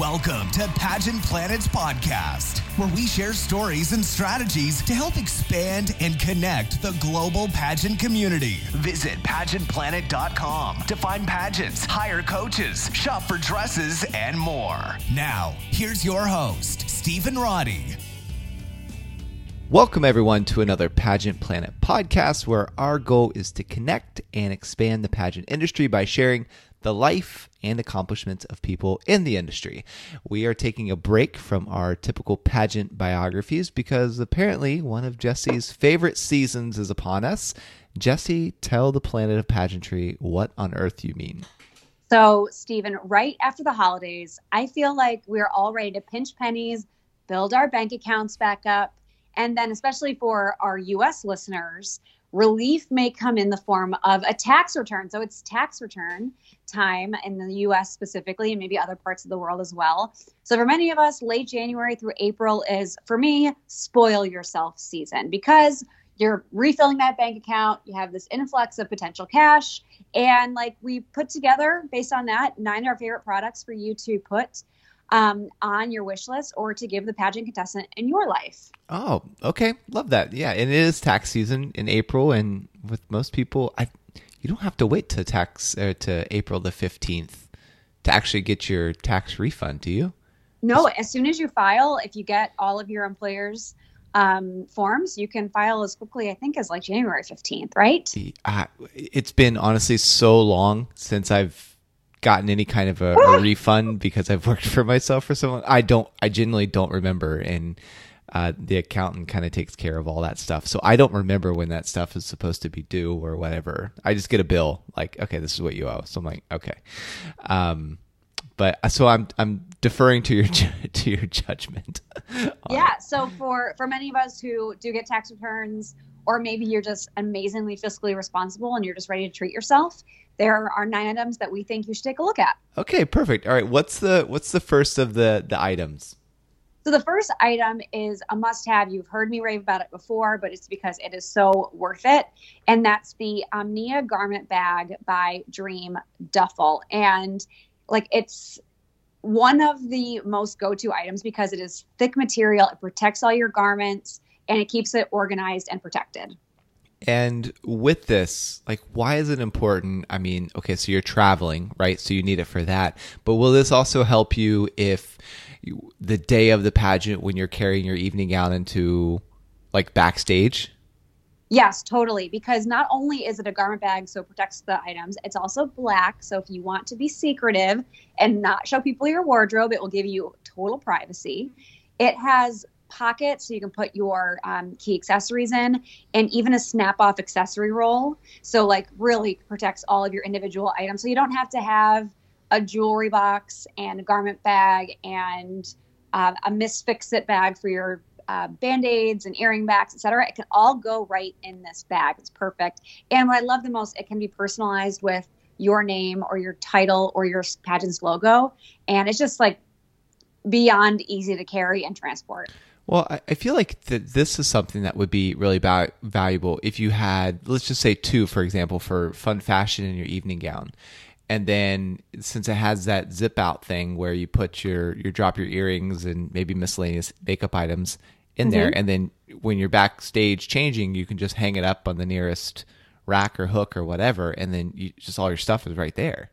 Welcome to Pageant Planet's podcast, where we share stories and strategies to help expand and connect the global pageant community. Visit pageantplanet.com to find pageants, hire coaches, shop for dresses, and more. Now, here's your host, Stephen Roddy. Welcome, everyone, to another Pageant Planet podcast where our goal is to connect and expand the pageant industry by sharing the life and accomplishments of people in the industry. We are taking a break from our typical pageant biographies because apparently one of Jesse's favorite seasons is upon us. Jesse, tell the planet of pageantry what on earth you mean. So, Stephen, right after the holidays, I feel like we're all ready to pinch pennies, build our bank accounts back up, and then, especially for our US listeners, relief may come in the form of a tax return. So it's tax return time in the US specifically, and maybe other parts of the world as well. So for many of us, late January through April is, for me, spoil yourself season because you're refilling that bank account, you have this influx of potential cash. And like we put together, based on that, nine of our favorite products for you to put um, on your wish list or to give the pageant contestant in your life. Oh, okay. Love that. Yeah. And it is tax season in April. And with most people, I you don't have to wait to tax uh, to April the 15th to actually get your tax refund, do you? No, as soon as you file, if you get all of your employers um, forms, you can file as quickly, I think, as like January 15th, right? Uh, it's been honestly so long since I've gotten any kind of a, a refund because I've worked for myself for so long. I don't, I genuinely don't remember. And uh, the accountant kind of takes care of all that stuff. So I don't remember when that stuff is supposed to be due or whatever. I just get a bill like, okay, this is what you owe. So I'm like, okay. Um, but uh, so I'm I'm deferring to your to your judgment. yeah. So for for many of us who do get tax returns, or maybe you're just amazingly fiscally responsible and you're just ready to treat yourself, there are nine items that we think you should take a look at. Okay, perfect. All right, what's the what's the first of the the items? So the first item is a must-have. You've heard me rave about it before, but it's because it is so worth it, and that's the Omnia garment bag by Dream Duffel. And like it's one of the most go-to items because it is thick material. It protects all your garments and it keeps it organized and protected. And with this, like, why is it important? I mean, okay, so you're traveling, right? So you need it for that. But will this also help you if you, the day of the pageant, when you're carrying your evening gown into like backstage? Yes, totally. Because not only is it a garment bag, so it protects the items, it's also black. So if you want to be secretive and not show people your wardrobe, it will give you total privacy. It has pocket so you can put your um, key accessories in and even a snap off accessory roll. So like really protects all of your individual items. So you don't have to have a jewelry box and a garment bag and uh, a misfix it bag for your uh, band-aids and earring backs etc it can all go right in this bag. It's perfect. And what i love the most it can be personalized with your name or your title or your pageant's logo. And it's just like beyond easy to carry and transport well, I feel like that this is something that would be really ba- valuable if you had, let's just say two, for example, for fun fashion in your evening gown. And then since it has that zip out thing where you put your, your drop your earrings and maybe miscellaneous makeup items in mm-hmm. there. And then when you're backstage changing, you can just hang it up on the nearest rack or hook or whatever. And then you, just all your stuff is right there.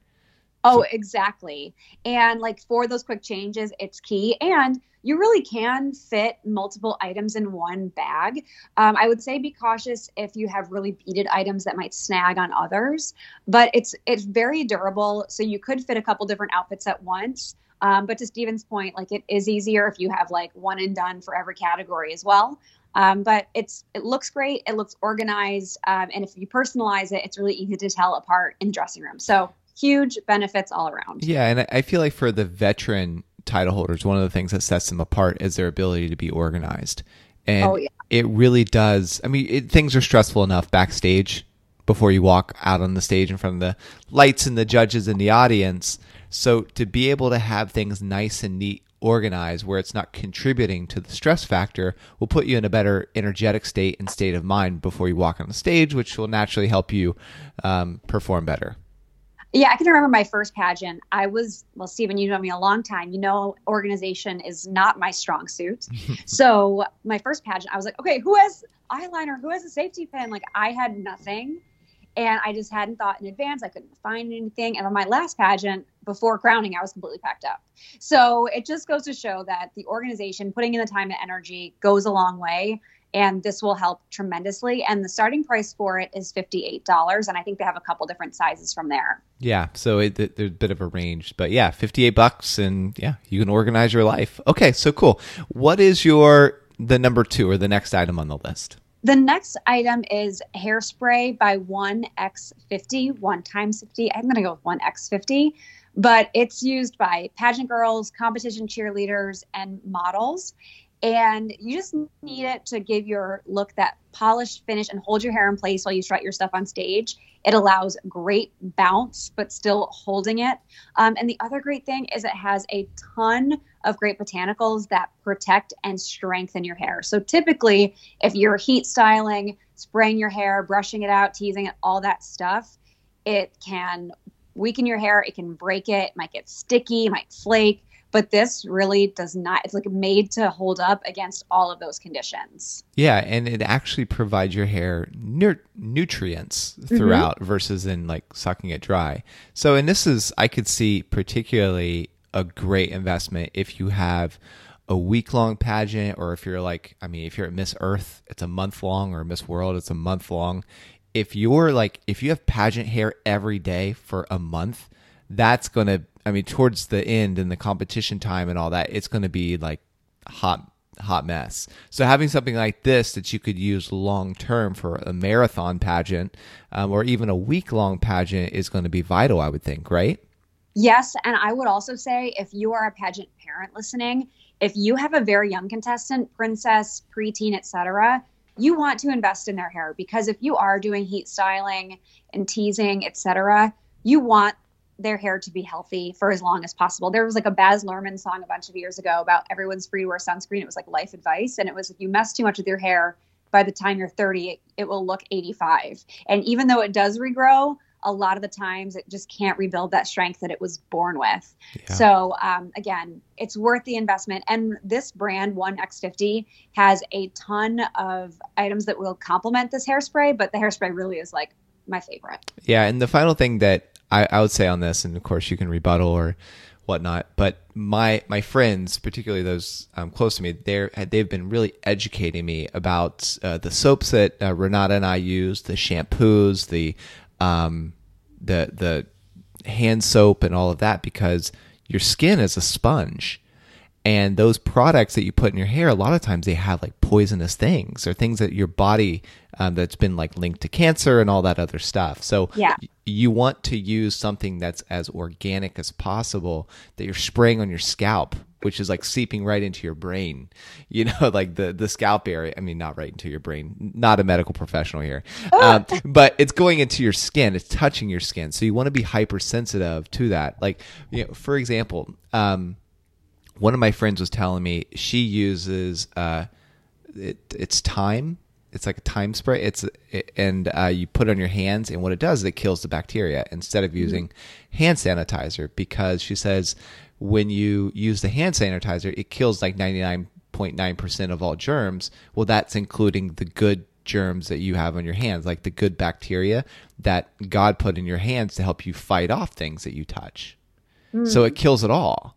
Oh, exactly. And like for those quick changes, it's key. And you really can fit multiple items in one bag. Um, I would say be cautious if you have really beaded items that might snag on others, but it's it's very durable. So you could fit a couple different outfits at once. Um, but to Stephen's point, like it is easier if you have like one and done for every category as well. Um, but it's it looks great, it looks organized, um, and if you personalize it, it's really easy to tell apart in the dressing room. So huge benefits all around. Yeah, and I feel like for the veteran title holders, one of the things that sets them apart is their ability to be organized. And oh, yeah. it really does. I mean, it, things are stressful enough backstage before you walk out on the stage in front of the lights and the judges and the audience. So to be able to have things nice and neat organized where it's not contributing to the stress factor will put you in a better energetic state and state of mind before you walk on the stage, which will naturally help you um, perform better. Yeah, I can remember my first pageant. I was, well, Stephen, you know me a long time. You know, organization is not my strong suit. so, my first pageant, I was like, okay, who has eyeliner? Who has a safety pin? Like, I had nothing. And I just hadn't thought in advance. I couldn't find anything. And on my last pageant, before crowning, I was completely packed up. So, it just goes to show that the organization, putting in the time and energy, goes a long way and this will help tremendously. And the starting price for it is $58. And I think they have a couple different sizes from there. Yeah. So it, it, there's a bit of a range, but yeah, 58 bucks and yeah, you can organize your life. Okay. So cool. What is your, the number two or the next item on the list? The next item is hairspray by 1x50, 1 times 50. I'm going to go with 1x50, but it's used by pageant girls, competition cheerleaders, and models and you just need it to give your look that polished finish and hold your hair in place while you strut your stuff on stage. It allows great bounce, but still holding it. Um, and the other great thing is it has a ton of great botanicals that protect and strengthen your hair. So typically, if you're heat styling, spraying your hair, brushing it out, teasing it, all that stuff, it can weaken your hair. It can break it. it might get sticky, might flake but this really does not it's like made to hold up against all of those conditions. Yeah and it actually provides your hair nu- nutrients throughout mm-hmm. versus in like sucking it dry. So and this is i could see particularly a great investment if you have a week long pageant or if you're like i mean if you're at miss earth it's a month long or miss world it's a month long. If you're like if you have pageant hair every day for a month that's going to I mean, towards the end and the competition time and all that, it's going to be like hot hot mess. So having something like this that you could use long term for a marathon pageant um, or even a week long pageant is going to be vital, I would think, right? Yes, and I would also say if you are a pageant parent listening, if you have a very young contestant, princess, preteen, etc., you want to invest in their hair because if you are doing heat styling and teasing, etc., you want their hair to be healthy for as long as possible. There was like a Baz Luhrmann song a bunch of years ago about everyone's free to wear sunscreen. It was like life advice. And it was if you mess too much with your hair, by the time you're 30, it, it will look 85. And even though it does regrow, a lot of the times it just can't rebuild that strength that it was born with. Yeah. So um, again, it's worth the investment. And this brand, One X50, has a ton of items that will complement this hairspray, but the hairspray really is like my favorite. Yeah, and the final thing that I, I would say on this, and of course you can rebuttal or whatnot. But my my friends, particularly those um, close to me, they they've been really educating me about uh, the soaps that uh, Renata and I use, the shampoos, the um, the the hand soap, and all of that, because your skin is a sponge. And those products that you put in your hair, a lot of times they have like poisonous things or things that your body um, that's been like linked to cancer and all that other stuff. So yeah. you want to use something that's as organic as possible that you're spraying on your scalp which is like seeping right into your brain. You know like the the scalp area i mean not right into your brain not a medical professional here um, but it's going into your skin. It's touching your skin. So you want to be hypersensitive to that. Like you know for example um, one of my friends was telling me she uses uh, it, it's time. it's like a time spray. It's and uh, you put it on your hands, and what it does is it kills the bacteria instead of mm-hmm. using mm-hmm. hand sanitizer because she says when you use the hand sanitizer, it kills like ninety nine point nine percent of all germs. Well, that's including the good germs that you have on your hands, like the good bacteria that God put in your hands to help you fight off things that you touch. So it kills it all.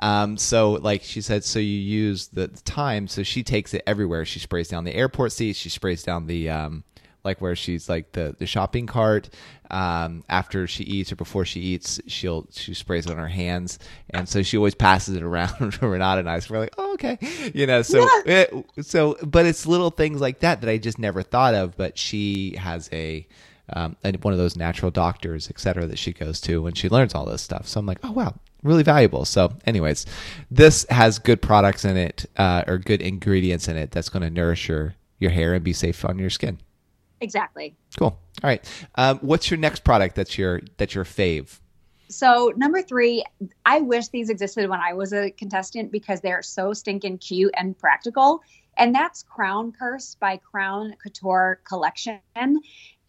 Um, so like she said, so you use the, the thyme. So she takes it everywhere. She sprays down the airport seats. She sprays down the um, like where she's like the the shopping cart. Um, after she eats or before she eats, she'll she sprays it on her hands, and so she always passes it around to Renata and I. So we're like, oh, okay, you know. So yeah. it, so, but it's little things like that that I just never thought of. But she has a um, and one of those natural doctors, et cetera, that she goes to when she learns all this stuff. So I'm like, oh wow, really valuable. So, anyways, this has good products in it uh, or good ingredients in it that's going to nourish your your hair and be safe on your skin. Exactly. Cool. All right. Um, what's your next product that's your that's your fave? So number three, I wish these existed when I was a contestant because they're so stinking cute and practical. And that's Crown Purse by Crown Couture Collection.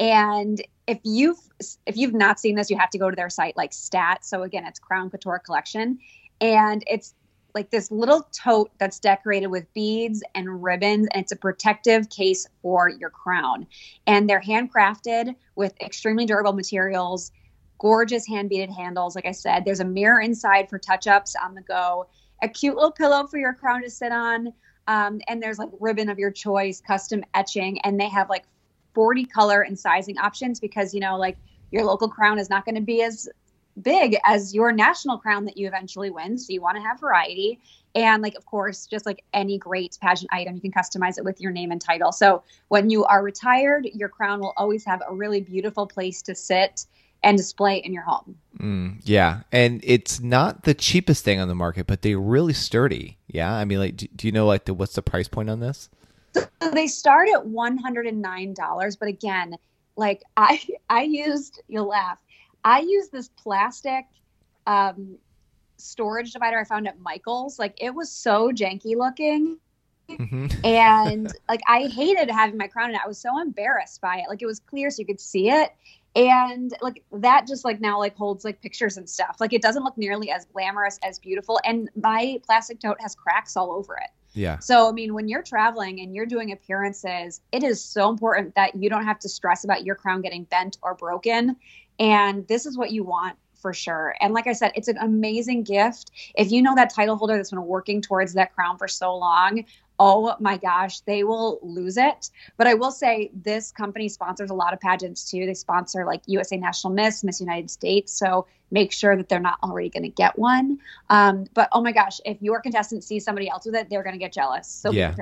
And if you've if you've not seen this, you have to go to their site like Stat. So again, it's Crown Couture Collection, and it's like this little tote that's decorated with beads and ribbons and it's a protective case for your crown. And they're handcrafted with extremely durable materials gorgeous hand beaded handles like i said. There's a mirror inside for touch ups on the go a cute little pillow for your crown to sit on um, and there's like ribbon of your choice custom etching and they have like 40 color and sizing options because you know like your local crown is not going to be as big as your national crown that you eventually win. So you want to have variety. And like, of course, just like any great pageant item, you can customize it with your name and title. So when you are retired, your crown will always have a really beautiful place to sit and display in your home. Mm, yeah. And it's not the cheapest thing on the market, but they're really sturdy. Yeah. I mean, like, do, do you know like the, what's the price point on this? So they start at $109. But again, like I, I used, you'll laugh. I use this plastic um, storage divider I found at Michael's. Like it was so janky looking. Mm-hmm. and like I hated having my crown in it. I was so embarrassed by it. Like it was clear so you could see it. And like that just like now like holds like pictures and stuff. Like it doesn't look nearly as glamorous as beautiful. And my plastic tote has cracks all over it. Yeah. So, I mean, when you're traveling and you're doing appearances, it is so important that you don't have to stress about your crown getting bent or broken. And this is what you want for sure. And like I said, it's an amazing gift. If you know that title holder that's been working towards that crown for so long, oh my gosh, they will lose it. But I will say this company sponsors a lot of pageants too. They sponsor like USA National Miss, Miss United States. So make sure that they're not already going to get one. Um, but oh my gosh, if your contestant sees somebody else with it, they're going to get jealous. So yeah.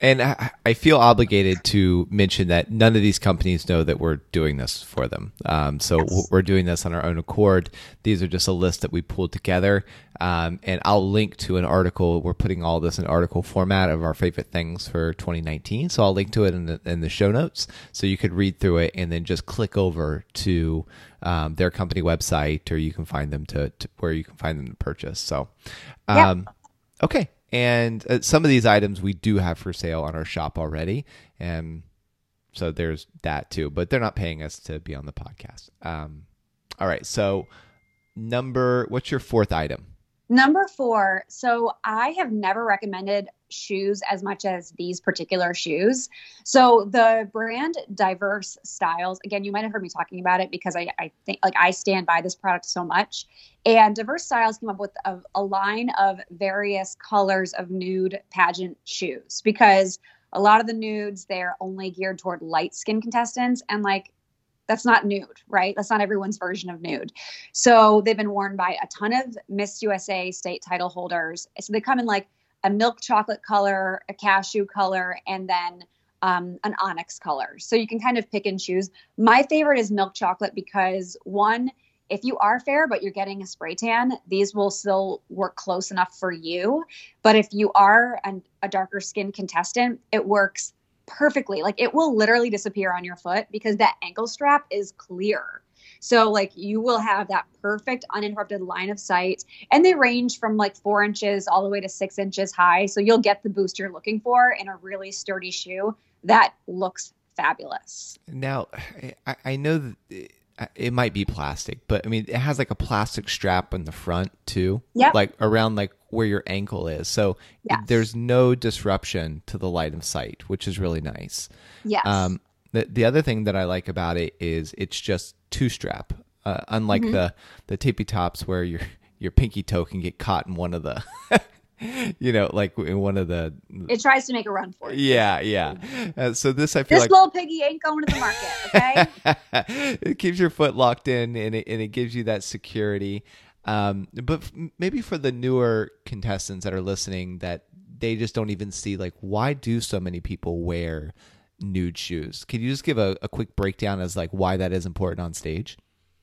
And I, I, feel obligated to mention that none of these companies know that we're doing this for them. Um, so yes. we're doing this on our own accord. These are just a list that we pulled together. Um, and I'll link to an article. We're putting all this in article format of our favorite things for 2019. So I'll link to it in the, in the show notes. So you could read through it and then just click over to um, their company website or you can find them to, to, where you can find them to purchase. So, um, yep. okay. And uh, some of these items we do have for sale on our shop already. And so there's that too, but they're not paying us to be on the podcast. Um, all right. So, number, what's your fourth item? Number four. So I have never recommended shoes as much as these particular shoes. So the brand Diverse Styles, again, you might have heard me talking about it because I, I think like I stand by this product so much. And Diverse Styles came up with a, a line of various colors of nude pageant shoes because a lot of the nudes they're only geared toward light skin contestants and like that's not nude, right? That's not everyone's version of nude. So they've been worn by a ton of Miss USA state title holders. So they come in like a milk chocolate color, a cashew color, and then um, an onyx color. So you can kind of pick and choose. My favorite is milk chocolate because one, if you are fair but you're getting a spray tan, these will still work close enough for you. But if you are an, a darker skin contestant, it works perfectly. Like it will literally disappear on your foot because that ankle strap is clear. So like you will have that perfect uninterrupted line of sight. And they range from like four inches all the way to six inches high. So you'll get the boost you're looking for in a really sturdy shoe that looks fabulous. Now, I, I know that it might be plastic, but I mean, it has like a plastic strap in the front too. Yeah. Like around like where your ankle is. So yes. there's no disruption to the light of sight, which is really nice. Yes. Um, the, the other thing that I like about it is it's just two strap, uh, unlike mm-hmm. the the tippy tops where your your pinky toe can get caught in one of the. you know, like in one of the. It tries to make a run for it. Yeah, yeah. Uh, so this, I feel this like little piggy ain't going to the market. Okay. it keeps your foot locked in, and it and it gives you that security. Um, but f- maybe for the newer contestants that are listening, that they just don't even see like why do so many people wear nude shoes. Can you just give a, a quick breakdown as like why that is important on stage?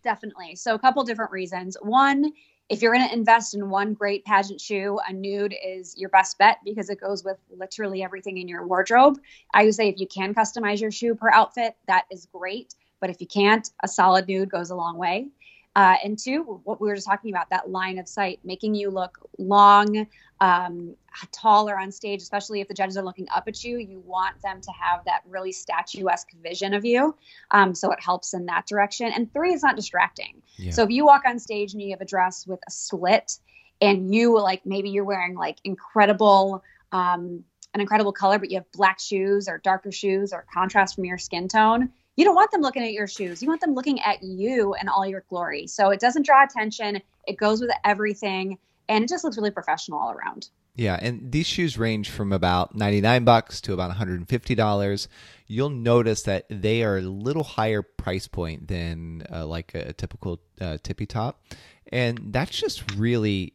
Definitely. So a couple different reasons. One, if you're going to invest in one great pageant shoe, a nude is your best bet because it goes with literally everything in your wardrobe. I would say if you can customize your shoe per outfit, that is great. But if you can't, a solid nude goes a long way. Uh, and two, what we were just talking about, that line of sight, making you look long, um, taller on stage, especially if the judges are looking up at you. You want them to have that really statuesque vision of you. Um, so it helps in that direction. And three, it's not distracting. Yeah. So if you walk on stage and you have a dress with a slit and you like maybe you're wearing like incredible, um, an incredible color, but you have black shoes or darker shoes or contrast from your skin tone you don't want them looking at your shoes. You want them looking at you and all your glory. So it doesn't draw attention. It goes with everything, and it just looks really professional all around. Yeah, and these shoes range from about 99 bucks to about $150. You'll notice that they are a little higher price point than uh, like a, typical uh, tippy top. And that's just really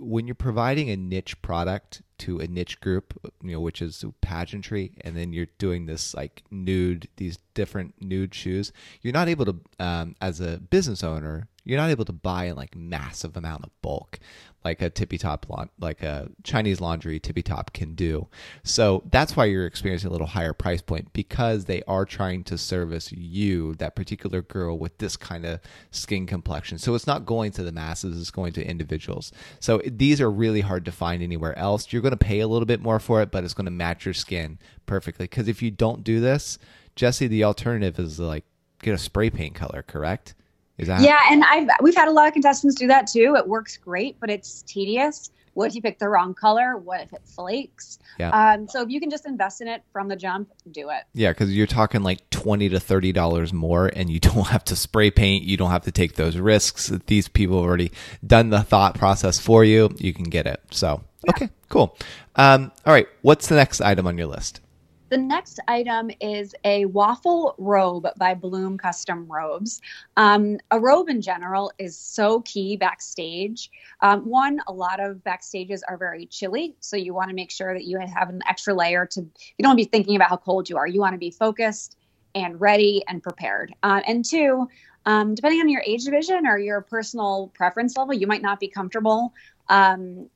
when you're providing a niche product to a niche group, you know, which is pageantry, and then you're doing this like nude, these different nude shoes, you're not able to, um, as a business owner, you're not able to buy in like massive amount of bulk like a tippy top like a Chinese laundry tippy top can do. So that's why you're experiencing a little higher price point because they are trying to service you, that particular girl with this kind of skin complexion. So it's not going to the masses, it's going to individuals. So these are really hard to find anywhere else. You're going to pay a little bit more for it, but it's going to match your skin perfectly. Because if you don't do this, Jesse, the alternative is like get a spray paint color, correct? Is that Yeah, and I've we've had a lot of contestants do that too. It works great, but it's tedious. What if you pick the wrong color? What if it flakes? Yeah. Um, so if you can just invest in it from the jump, do it. Yeah, because you're talking like twenty to thirty dollars more, and you don't have to spray paint. You don't have to take those risks. These people have already done the thought process for you. You can get it. So yeah. okay, cool. Um, all right, what's the next item on your list? The next item is a waffle robe by Bloom Custom Robes. Um, a robe in general is so key backstage. Um, one, a lot of backstages are very chilly, so you want to make sure that you have an extra layer to, you don't be thinking about how cold you are. You want to be focused and ready and prepared. Uh, and two, um, depending on your age division or your personal preference level, you might not be comfortable um,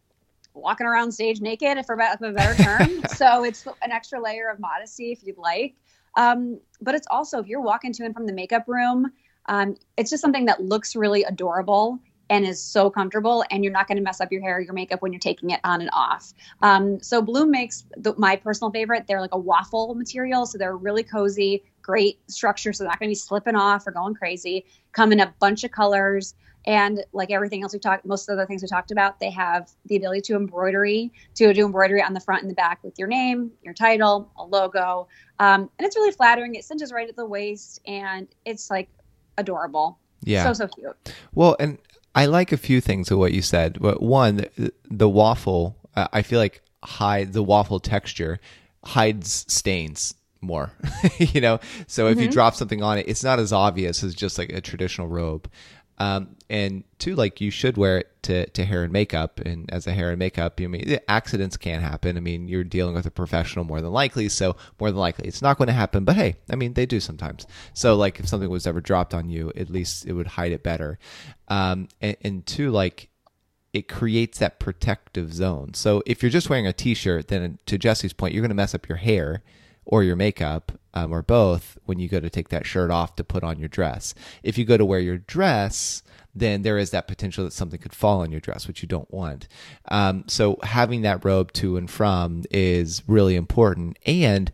walking around stage naked, if for a better term. so it's an extra layer of modesty if you'd like. Um, but it's also if you're walking to and from the makeup room, um, it's just something that looks really adorable and is so comfortable, and you're not going to mess up your hair, or your makeup when you're taking it on and off. Um, so Bloom makes the, my personal favorite. They're like a waffle material, so they're really cozy, great structure, so they're not going to be slipping off or going crazy. Come in a bunch of colors. And like everything else we talked, most of the things we talked about, they have the ability to embroidery, to do embroidery on the front and the back with your name, your title, a logo. Um, and it's really flattering. It cinches right at the waist and it's like adorable. Yeah. So, so cute. Well, and I like a few things of what you said. But one, the, the waffle, uh, I feel like hide the waffle texture hides stains more you know so if mm-hmm. you drop something on it it's not as obvious as just like a traditional robe um, and two, like you should wear it to, to hair and makeup. And as a hair and makeup, you mean accidents can happen. I mean, you're dealing with a professional more than likely, so more than likely it's not going to happen. But hey, I mean, they do sometimes. So like if something was ever dropped on you, at least it would hide it better. Um, and, and two, like it creates that protective zone. So if you're just wearing a t-shirt, then to Jesse's point, you're going to mess up your hair or your makeup um, or both when you go to take that shirt off to put on your dress. If you go to wear your dress, then there is that potential that something could fall on your dress, which you don't want. Um, so having that robe to and from is really important. And,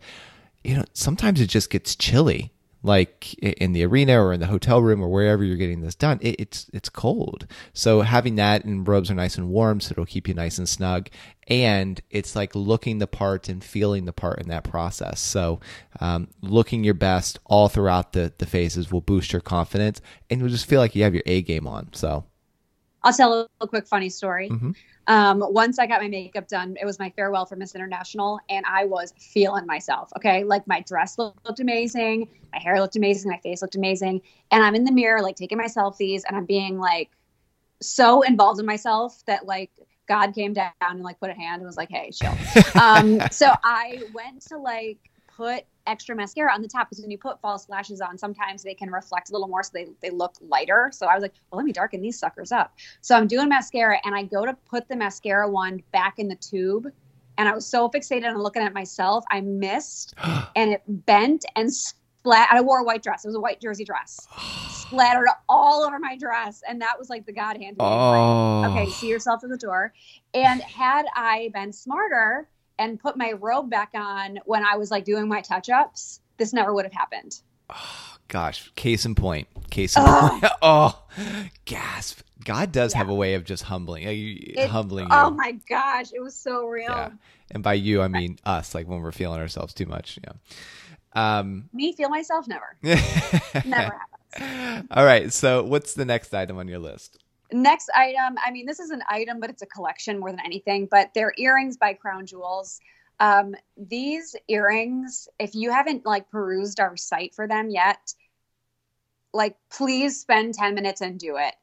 you know, sometimes it just gets chilly like in the arena or in the hotel room or wherever you're getting this done, it, it's it's cold. So having that and robes are nice and warm, so it'll keep you nice and snug. And it's like looking the part and feeling the part in that process. So um, looking your best all throughout the the phases will boost your confidence, and you'll just feel like you have your A game on. So I'll tell a quick funny story. Mm-hmm. Um, once I got my makeup done, it was my farewell for Miss International, and I was feeling myself. Okay, like my dress looked, looked amazing, my hair looked amazing, my face looked amazing, and I'm in the mirror, like taking my selfies, and I'm being like so involved in myself that like God came down and like put a hand and was like, "Hey, chill." um, so I went to like put extra mascara on the top because when you put false lashes on, sometimes they can reflect a little more so they, they look lighter. So I was like, well, let me darken these suckers up. So I'm doing mascara and I go to put the mascara wand back in the tube. And I was so fixated on looking at myself, I missed and it bent and splat. I wore a white dress. It was a white jersey dress. Splattered all over my dress, and that was like the God hand. Oh. Like, okay, see yourself at the door. And had I been smarter and put my robe back on when I was like doing my touch ups, this never would have happened. Gosh, case in point. Case in point. oh, gasp. God does Yeah. have a way of just humbling, uh, It- humbling you. Oh my gosh, it was so real. yeah. And by you, I mean us, like when we're feeling ourselves too much. Yeah. Um, Me feel myself never. Never happens. All right. So, what's the next item on your list? Next item, I mean, this is an item, but it's a collection more than anything. But they're earrings by Crown Jewels. Um, these earrings, if you haven't like perused our site for them yet, like please spend 10 minutes and do it.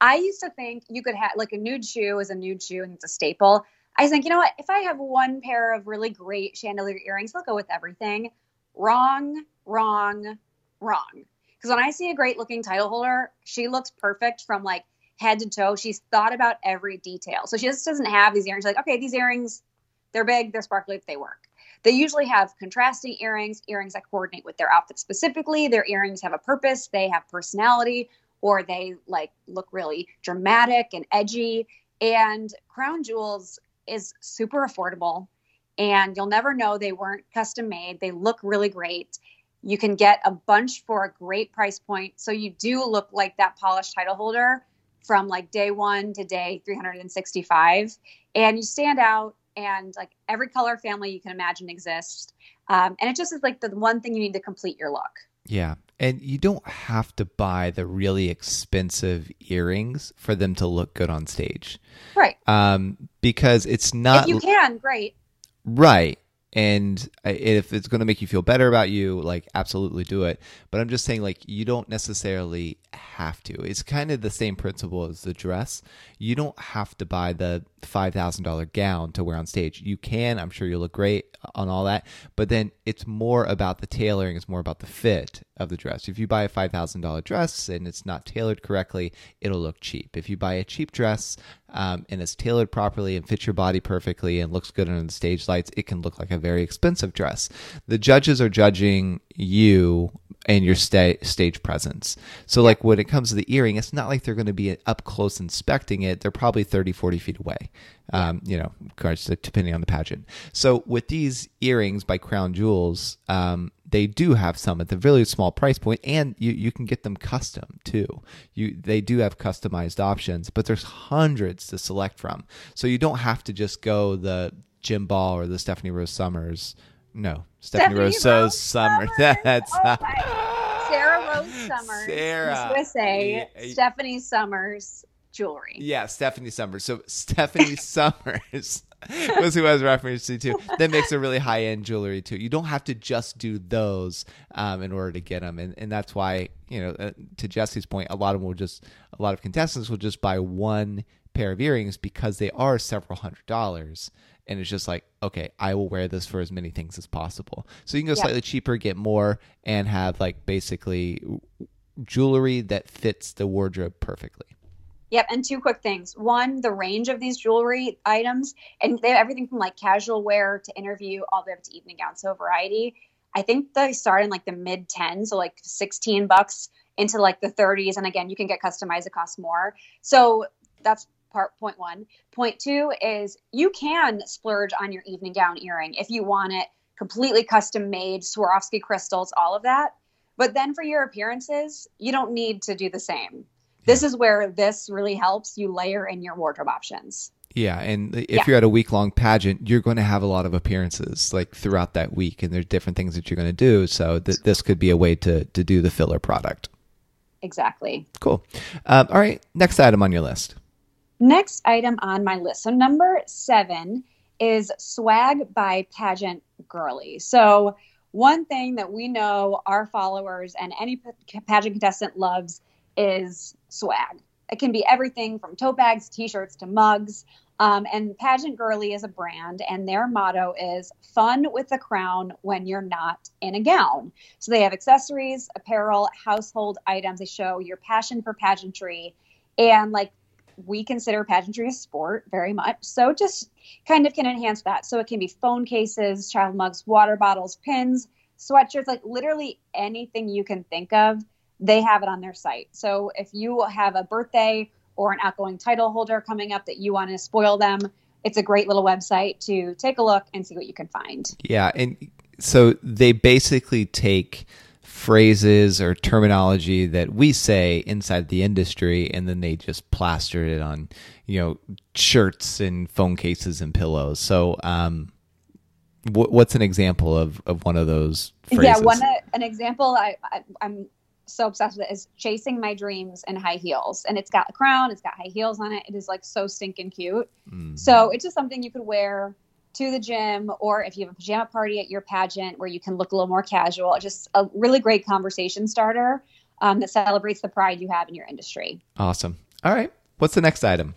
I used to think you could have like a nude shoe is a nude shoe and it's a staple. I think, you know what? If I have one pair of really great chandelier earrings, they'll go with everything. Wrong, wrong, wrong. Because when I see a great looking title holder, she looks perfect from like head to toe. She's thought about every detail. So she just doesn't have these earrings like, okay, these earrings, they're big, they're sparkly, they work. They usually have contrasting earrings, earrings that coordinate with their outfit specifically. Their earrings have a purpose, they have personality, or they like look really dramatic and edgy. And Crown Jewels is super affordable and you'll never know they weren't custom made. They look really great. You can get a bunch for a great price point. So you do look like that polished title holder from like day one to day 365. And you stand out, and like every color family you can imagine exists. Um, and it just is like the one thing you need to complete your look. Yeah. And you don't have to buy the really expensive earrings for them to look good on stage. Right. Um, because it's not if you can, great. Right. And if it's going to make you feel better about you, like absolutely do it. But I'm just saying, like, you don't necessarily have to. It's kind of the same principle as the dress. You don't have to buy the $5,000 gown to wear on stage. You can. I'm sure you'll look great on all that. But then it's more about the tailoring, it's more about the fit of the dress. If you buy a $5,000 dress and it's not tailored correctly, it'll look cheap. If you buy a cheap dress um, and it's tailored properly and fits your body perfectly and looks good under the stage lights, it can look like a very expensive dress. The judges are judging you and your sta- stage presence. So, like when it comes to the earring, it's not like they're going to be up close inspecting it. They're probably 30, 40 feet away, um, you know, depending on the pageant. So, with these earrings by Crown Jewels, um, they do have some at the really small price point, and you, you can get them custom too. You they do have customized options, but there's hundreds to select from. So you don't have to just go the Jim Ball or the Stephanie Rose Summers. No, Stephanie, Stephanie Rose, Rose Summers. Summers. That's Oh Sarah Rose Summers, Sarah. Wissay, Yeah. Stephanie Summers jewelry. Yeah, Stephanie Summers. So Stephanie Summers was who I was referencing to. That makes a really high end jewelry too. You don't have to just do those um, in order to get them, and and that's why you know uh, to Jesse's point, a lot of them will just a lot of contestants will just buy one pair of earrings because they are several hundred dollars. And it's just like, okay, I will wear this for as many things as possible. So you can go Yeah. slightly cheaper, get more, and have like basically jewelry that fits the wardrobe perfectly. Yep, and two quick things. One, the range of these jewelry items, and they have everything from like casual wear to interview all the way up to evening gown. So variety. I think they start in like the mid 10s, so like 16 bucks into like the 30s. And again, you can get customized, it costs more. So that's part point one. Point two is you can splurge on your evening gown earring if you want it completely custom made, Swarovski crystals, all of that. But then for your appearances, you don't need to do the same. This is where this really helps you layer in your wardrobe options. Yeah, and if Yeah. you're at a week long pageant, you're going to have a lot of appearances like throughout that week, and there's different things that you're going to do. So th- this could be a way to to do the filler product. Exactly. Cool. Um, all right, next item on your list. Next item on my list. So number seven is swag by pageant girly. So one thing that we know our followers and any pageant contestant loves is swag. It can be everything from tote bags, t-shirts to mugs. Um, and Pageant Girly is a brand, and their motto is "Fun with the crown when you're not in a gown." So they have accessories, apparel, household items. They show your passion for pageantry, and like we consider pageantry a sport very much. So just kind of can enhance that. So it can be phone cases, child mugs, water bottles, pins, sweatshirts, like literally anything you can think of, they have it on their site. So if you have a birthday or an outgoing title holder coming up that you want to spoil them, it's a great little website to take a look and see what you can find. Yeah, and so they basically take phrases or terminology that we say inside the industry and then they just plastered it on you know shirts and phone cases and pillows so um what's an example of, of one of those phrases? yeah one uh, an example I, I i'm so obsessed with it is chasing my dreams in high heels and it's got a crown it's got high heels on it it is like so stinking cute mm. so it's just something you could wear to the gym or if you have a pajama party at your pageant where you can look a little more casual just a really great conversation starter um, that celebrates the pride you have in your industry. Awesome. All right. What's the next item?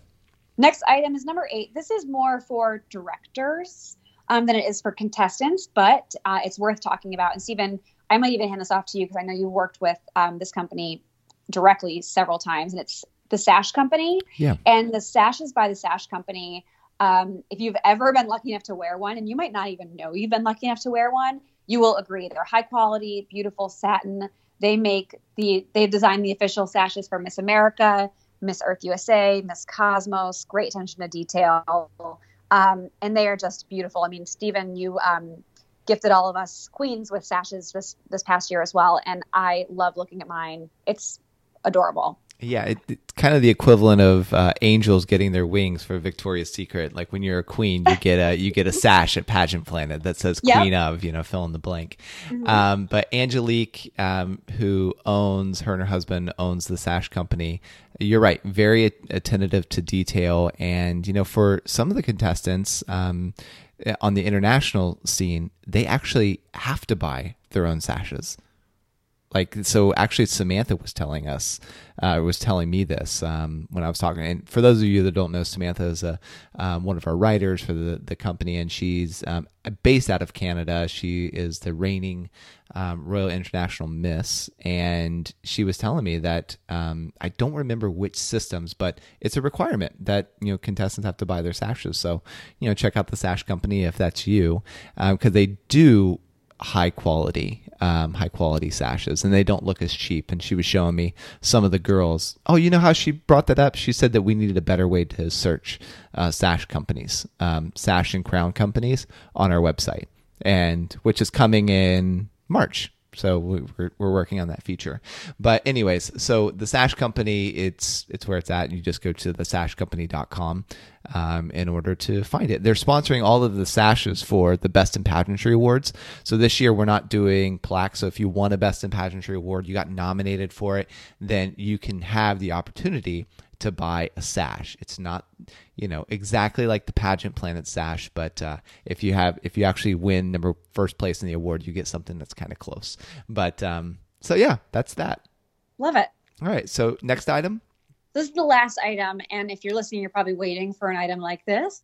Next item is number eight. This is more for directors um, than it is for contestants but uh, it's worth talking about. And stephen i might even hand this off to you because i know you worked with um, this company directly several times and it's the sash company. Yeah. And the sashes by the sash company um, if you've ever been lucky enough to wear one, and you might not even know you've been lucky enough to wear one, you will agree they're high quality, beautiful satin. They make the they've designed the official sashes for Miss America, Miss Earth USA, Miss Cosmos. Great attention to detail, um, and they are just beautiful. I mean, Stephen, you um, gifted all of us queens with sashes this this past year as well, and I love looking at mine. It's adorable. Yeah, it, it's kind of the equivalent of uh, angels getting their wings for Victoria's Secret. Like when you're a queen, you get a you get a sash at Pageant Planet that says yep. "Queen of," you know, fill in the blank. Mm-hmm. Um, but Angelique, um, who owns her and her husband owns the sash company, you're right, very attentive to detail, and you know, for some of the contestants. Um, on the international scene, they actually have to buy their own sashes like so actually samantha was telling us uh, was telling me this um, when i was talking. And for those of you that don't know samantha is a, um, one of our writers for the, the company and she's um, based out of canada. She is the reigning um, royal international miss. And she was telling me that um, i don't remember which systems but it's a requirement that you know contestants have to buy their sashes. So you know check out the sash company if that's you because um, they do high quality um, high quality sashes and they don't look as cheap. And she was showing me some of the girls. Oh you know how she brought that up? She said that we needed a better way to search uh, sash companies um, sash and crown companies on our website and which is coming in march so we're, we're working on that feature. But anyways, so the Sash Company, it's it's where it's at. You just go to the sashcompany.com um, in order to find it. They're sponsoring all of the sashes for the Best in Pageantry Awards. So this year we're not doing plaques. So if you won a Best in Pageantry Award, you got nominated for it, then you can have the opportunity to buy a sash. It's not, you know, exactly like the pageant planet sash, but uh, if you have, if you actually win number first place in the award, you get something that's kind of close. But um, so yeah, that's that. Love it. All right. So next item. This is the last item, and if you're listening, you're probably waiting for an item like this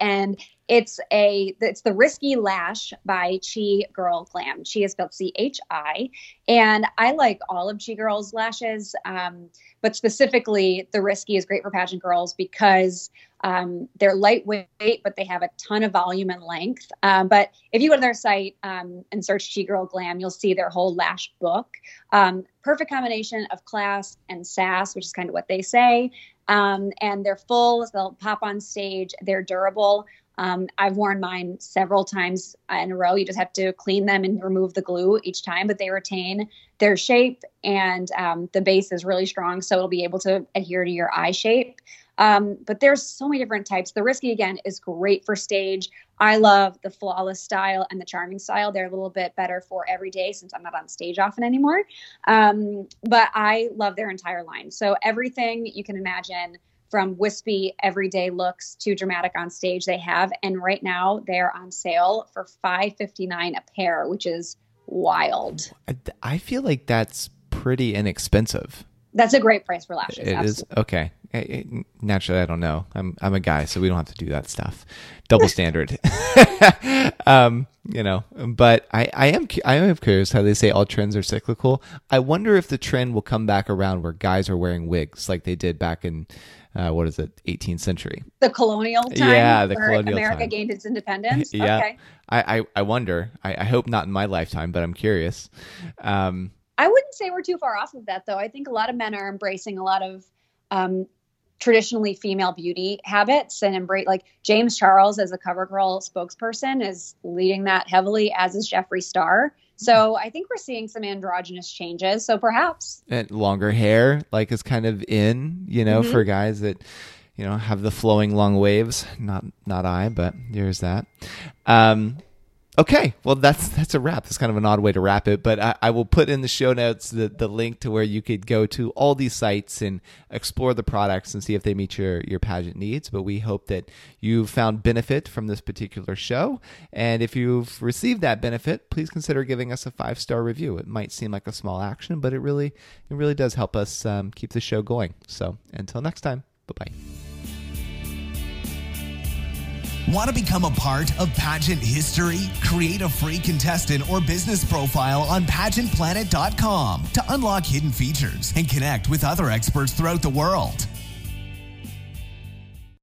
and it's a it's the risky lash by chi girl glam. Chi is spelled c-h-i and i like all of chi girl's lashes um, but specifically the risky is great for pageant girls because um, they're lightweight but they have a ton of volume and length. Um, but if you go to their site um, and search chi girl glam you'll see their whole lash book. Um, perfect combination of class and sass which is kind of what they say um, and they're full. They'll pop on stage. They're durable. Um, I've worn mine several times in a row. You just have to clean them and remove the glue each time, but they retain their shape and um, the base is really strong, so it'll be able to adhere to your eye shape. Um, but there's so many different types. The risky again is great for stage. I love the flawless style and the charming style. They're a little bit better for every day since I'm not on stage often anymore. Um, but I love their entire line. So everything you can imagine from wispy everyday looks to dramatic on stage they have and right now they're on sale for 559 a pair which is wild i feel like that's pretty inexpensive That's a great price for lashes. It is okay. Eh, eh, Naturally, I don't know. I'm I'm a guy, so we don't have to do that stuff. Double standard. um, you know, but I I am I am curious how they say all trends are cyclical. I wonder if the trend will come back around where guys are wearing wigs like they did back in uh, what is it, 18th century. The colonial time Yeah, the colonial time. America time. gained its independence. Yeah. Okay. I, I, I wonder. I, I hope not in my lifetime, but I'm curious. Um, I wouldn't say we're too far off of that, though. I think a lot of men are embracing a lot of um, traditionally female beauty habits and embrace, like James Charles as a CoverGirl spokesperson is leading that heavily, as is Jeffree Star. So I think we're seeing some androgynous changes. So perhaps and longer hair like is kind of in you know Mhm. for guys that you know have the flowing long waves not not i but there's that um okay well that's that's a wrap. That's kind of an odd way to wrap it but i, I will put in the show notes the, the link to where you could go to all these sites and explore the products and see if they meet your your pageant needs. But we hope that you found benefit from this particular show. And if you've received that benefit please consider giving us a five star review. It might seem like a small action but it really it really does help us um, keep the show going. So until next time bye bye Want to become a part of pageant history? Create a free contestant or business profile on pageantplanet.com to unlock hidden features and connect with other experts throughout the world.